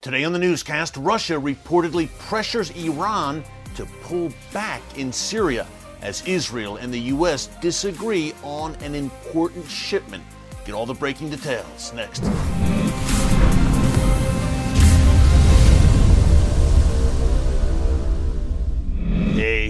Today on the newscast, Russia reportedly pressures Iran to pull back in Syria as Israel and the U.S. disagree on an important shipment. Get all the breaking details next.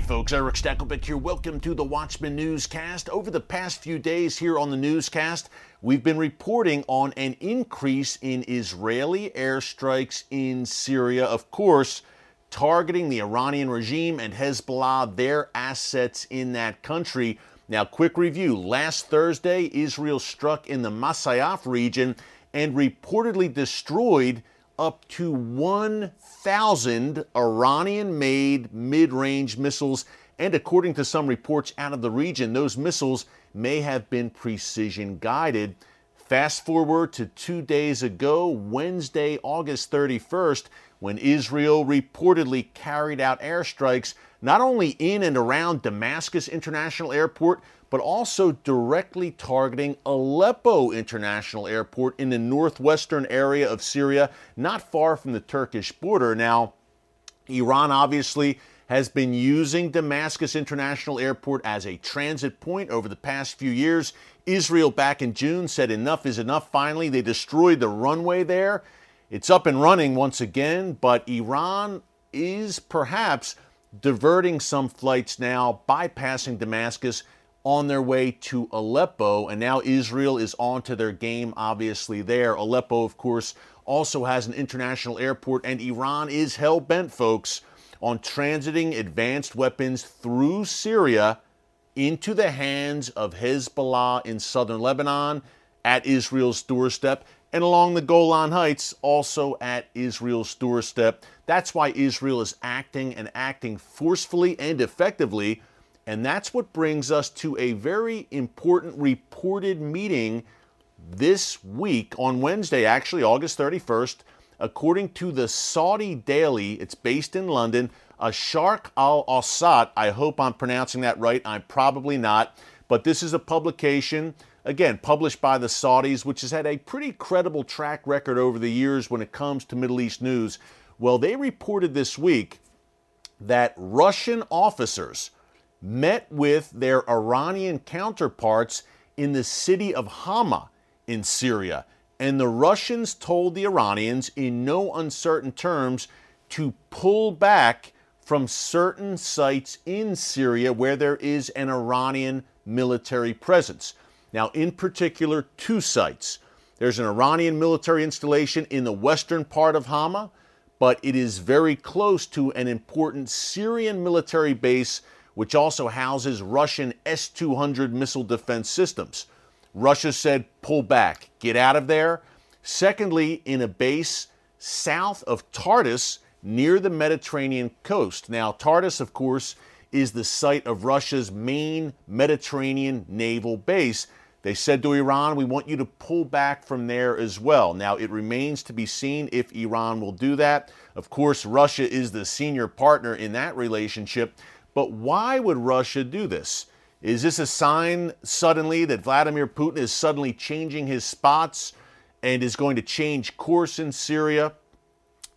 Folks, Erick Stakelbeck here. Welcome to the Watchman Newscast. Over the past few days here on the newscast, we've been reporting on an increase in Israeli airstrikes in Syria, of course, targeting the Iranian regime and Hezbollah, their assets in that country. Now, quick review. Last Thursday, Israel struck in the Masyaf region and reportedly destroyed up to 1,000 Iranian made mid range missiles. And according to some reports out of the region, those missiles may have been precision guided. Fast forward to two days ago, Wednesday, August 31st, when Israel reportedly carried out airstrikes not only in and around Damascus International Airport, but also directly targeting Aleppo International Airport in the northwestern area of Syria, not far from the Turkish border. Now, Iran obviously has been using Damascus International Airport as a transit point over the past few years. Israel back in June said enough is enough. Finally, they destroyed the runway there. It's up and running once again, but Iran is perhaps diverting some flights now, bypassing Damascus on their way to Aleppo, and now Israel is on to their game, obviously, there. Aleppo, of course, also has an international airport, and Iran is hell bent, folks, on transiting advanced weapons through Syria into the hands of Hezbollah in southern Lebanon at Israel's doorstep and along the Golan Heights, also at Israel's doorstep. That's why Israel is acting and acting forcefully and effectively and that's what brings us to a very important reported meeting this week on Wednesday, actually, August 31st. According to the Saudi Daily, it's based in London, Asharq al Awsat. I hope I'm pronouncing that right. I'm probably not. But this is a publication, again, published by the Saudis, which has had a pretty credible track record over the years when it comes to Middle East news. Well, they reported this week that Russian officers, met with their Iranian counterparts in the city of Hama in Syria. And the Russians told the Iranians in no uncertain terms to pull back from certain sites in Syria where there is an Iranian military presence. Now, in particular, two sites. There's an Iranian military installation in the western part of Hama, but it is very close to an important Syrian military base which also houses Russian S 200 missile defense systems. Russia said, pull back, get out of there. Secondly, in a base south of Tartus near the Mediterranean coast. Now, Tartus, of course, is the site of Russia's main Mediterranean naval base. They said to Iran, we want you to pull back from there as well. Now, it remains to be seen if Iran will do that. Of course, Russia is the senior partner in that relationship. But why would Russia do this? Is this a sign suddenly that Vladimir Putin is suddenly changing his spots and is going to change course in Syria?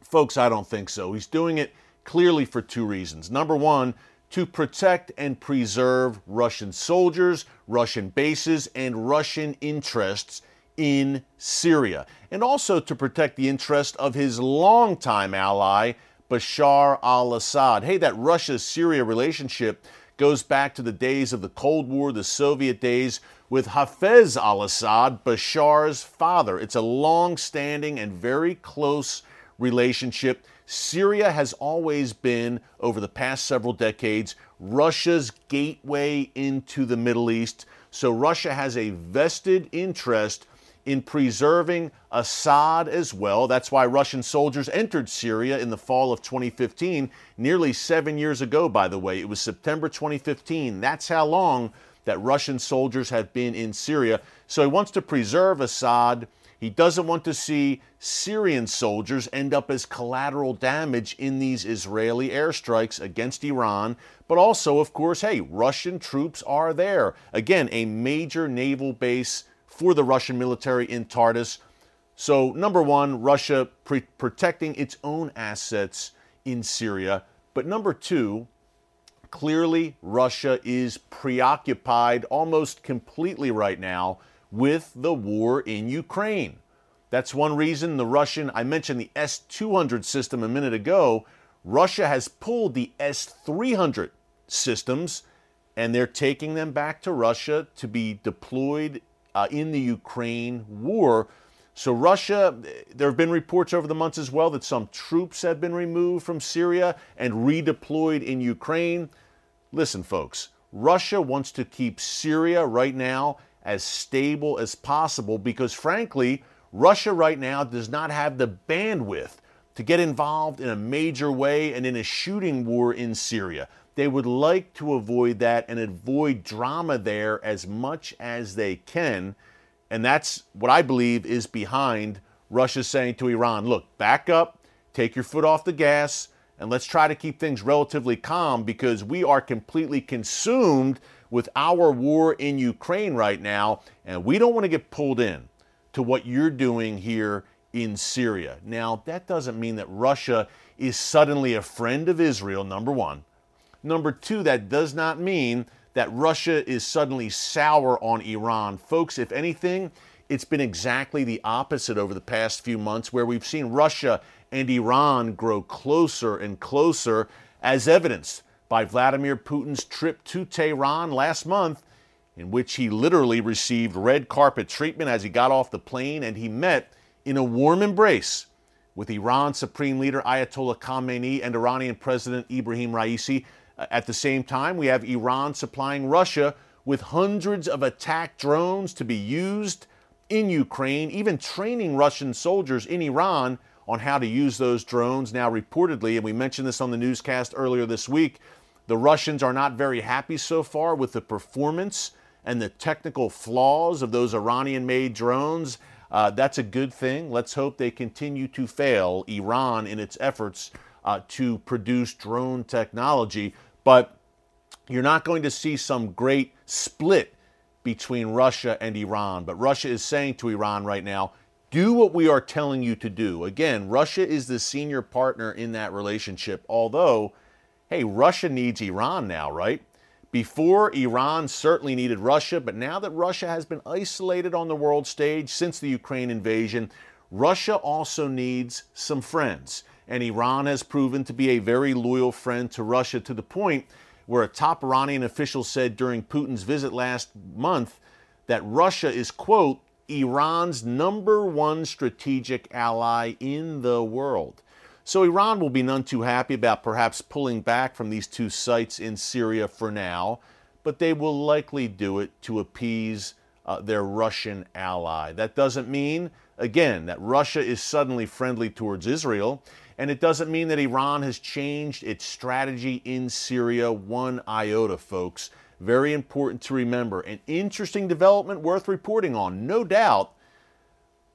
Folks, I don't think so. He's doing it clearly for two reasons. Number one, to protect and preserve Russian soldiers, Russian bases, and Russian interests in Syria, and also to protect the interest of his longtime ally, Bashar al Assad. Hey, that Russia Syria relationship goes back to the days of the Cold War, the Soviet days, with Hafez al Assad, Bashar's father. It's a long standing and very close relationship. Syria has always been, over the past several decades, Russia's gateway into the Middle East. So Russia has a vested interest in preserving Assad as well. That's why Russian soldiers entered Syria in the fall of 2015, nearly seven years ago, by the way. It was September 2015. That's how long that Russian soldiers have been in Syria. So he wants to preserve Assad. He doesn't want to see Syrian soldiers end up as collateral damage in these Israeli airstrikes against Iran. But also, of course, hey, Russian troops are there. Again, a major naval base for the Russian military in Tartus. So, number one, Russia pre- protecting its own assets in Syria. But number two, clearly Russia is preoccupied almost completely right now with the war in Ukraine. That's one reason the Russian, I mentioned the S 200 system a minute ago. Russia has pulled the S 300 systems and they're taking them back to Russia to be deployed uh, in the Ukraine war. So, Russia, there have been reports over the months as well that some troops have been removed from Syria and redeployed in Ukraine. Listen, folks, Russia wants to keep Syria right now as stable as possible because, frankly, Russia right now does not have the bandwidth to get involved in a major way and in a shooting war in Syria. They would like to avoid that and avoid drama there as much as they can. And that's what I believe is behind Russia saying to Iran, look, back up, take your foot off the gas, and let's try to keep things relatively calm because we are completely consumed with our war in Ukraine right now, and we don't want to get pulled in to what you're doing here in Syria. Now, that doesn't mean that Russia is suddenly a friend of Israel, number one. Number two, that does not mean that Russia is suddenly sour on Iran. Folks, if anything, it's been exactly the opposite over the past few months, where we've seen Russia and Iran grow closer and closer, as evidenced by Vladimir Putin's trip to Tehran last month, in which he literally received red carpet treatment as he got off the plane and he met in a warm embrace with Iran Supreme Leader Ayatollah Khamenei and Iranian President Ibrahim Raisi. Uh, at the same time, we have Iran supplying Russia with hundreds of attack drones to be used in Ukraine, even training Russian soldiers in Iran on how to use those drones. Now, reportedly, and we mentioned this on the newscast earlier this week, the Russians are not very happy so far with the performance and the technical flaws of those Iranian made drones. Uh, that's a good thing. Let's hope they continue to fail Iran in its efforts uh, to produce drone technology. But you're not going to see some great split between Russia and Iran. But Russia is saying to Iran right now, do what we are telling you to do. Again, Russia is the senior partner in that relationship, although, hey, Russia needs Iran now, right? Before, Iran certainly needed Russia, but now that Russia has been isolated on the world stage since the Ukraine invasion, Russia also needs some friends and Iran has proven to be a very loyal friend to Russia to the point where a top Iranian official said during Putin's visit last month that Russia is, quote, Iran's number one strategic ally in the world. So Iran will be none too happy about perhaps pulling back from these two sites in Syria for now, but they will likely do it to appease uh, their Russian ally. That doesn't mean, again, that Russia is suddenly friendly towards Israel. And it doesn't mean that Iran has changed its strategy in Syria one iota, folks. Very important to remember. An interesting development worth reporting on, no doubt.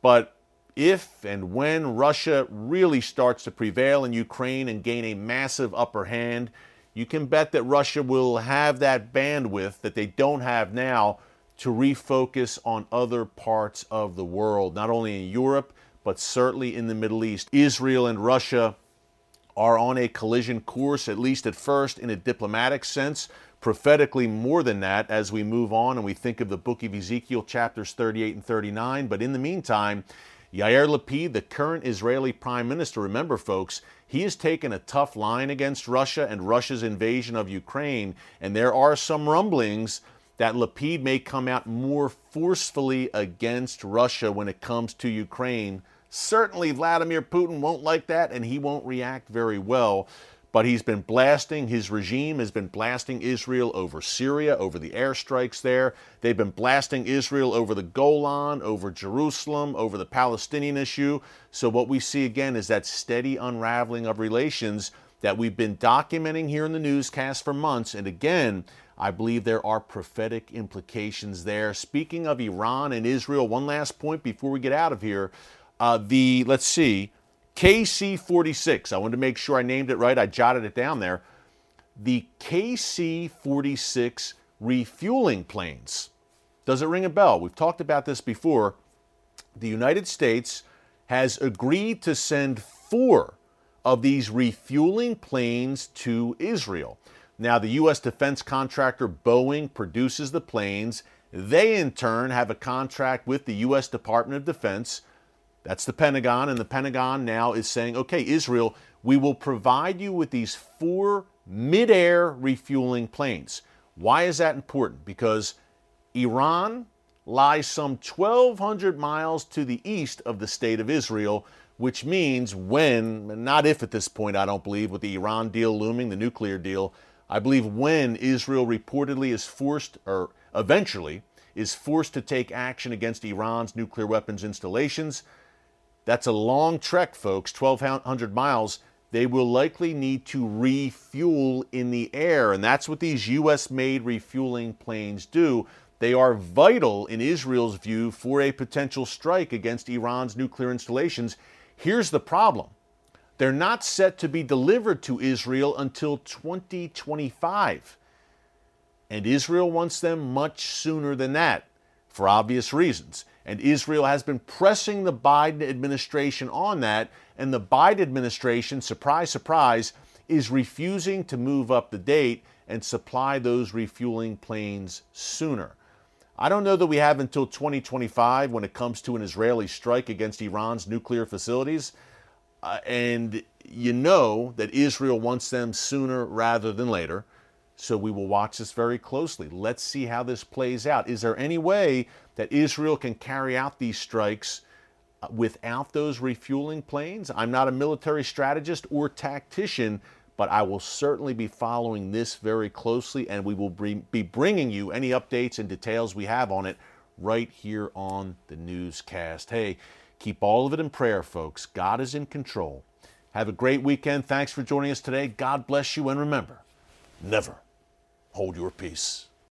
But if and when Russia really starts to prevail in Ukraine and gain a massive upper hand, you can bet that Russia will have that bandwidth that they don't have now to refocus on other parts of the world, not only in Europe, but certainly in the Middle East. Israel and Russia are on a collision course, at least at first, in a diplomatic sense. Prophetically, more than that, as we move on and we think of the book of Ezekiel, chapters 38 and 39. But in the meantime, Yair Lapid, the current Israeli prime minister, remember, folks, he has taken a tough line against Russia and Russia's invasion of Ukraine. And there are some rumblings that Lapid may come out more forcefully against Russia when it comes to Ukraine Certainly, Vladimir Putin won't like that and he won't react very well. But he's been blasting, his regime has been blasting Israel over Syria, over the airstrikes there. They've been blasting Israel over the Golan, over Jerusalem, over the Palestinian issue. So, what we see again is that steady unraveling of relations that we've been documenting here in the newscast for months. And again, I believe there are prophetic implications there. Speaking of Iran and Israel, one last point before we get out of here. Uh, the, let's see, KC 46. I wanted to make sure I named it right. I jotted it down there. The KC 46 refueling planes. Does it ring a bell? We've talked about this before. The United States has agreed to send four of these refueling planes to Israel. Now, the U.S. defense contractor Boeing produces the planes. They, in turn, have a contract with the U.S. Department of Defense. That's the Pentagon, and the Pentagon now is saying, okay, Israel, we will provide you with these four mid-air refueling planes. Why is that important? Because Iran lies some 1,200 miles to the east of the state of Israel, which means when, not if at this point, I don't believe, with the Iran deal looming, the nuclear deal, I believe when Israel reportedly is forced, or eventually is forced to take action against Iran's nuclear weapons installations, that's a long trek, folks, 1,200 miles. They will likely need to refuel in the air, and that's what these U.S. made refueling planes do. They are vital, in Israel's view, for a potential strike against Iran's nuclear installations Here's the problem they're not set to be delivered to Israel until 2025. And Israel wants them much sooner than that, for obvious reasons. And Israel has been pressing the Biden administration on that, and the Biden administration, surprise, surprise, is refusing to move up the date and supply those refueling planes sooner. I don't know that we have until 2025 when it comes to an Israeli strike against Iran's nuclear facilities. Uh, and you know that Israel wants them sooner rather than later. So we will watch this very closely. Let's see how this plays out. Is there any way that Israel can carry out these strikes uh, without those refueling planes? I'm not a military strategist or tactician, but I will certainly be following this very closely and we will be bringing you any updates and details we have on it right here on the newscast. Hey, keep all of it in prayer, folks. God is in control. Have a great weekend. Thanks for joining us today. God bless you and remember, never hold your peace.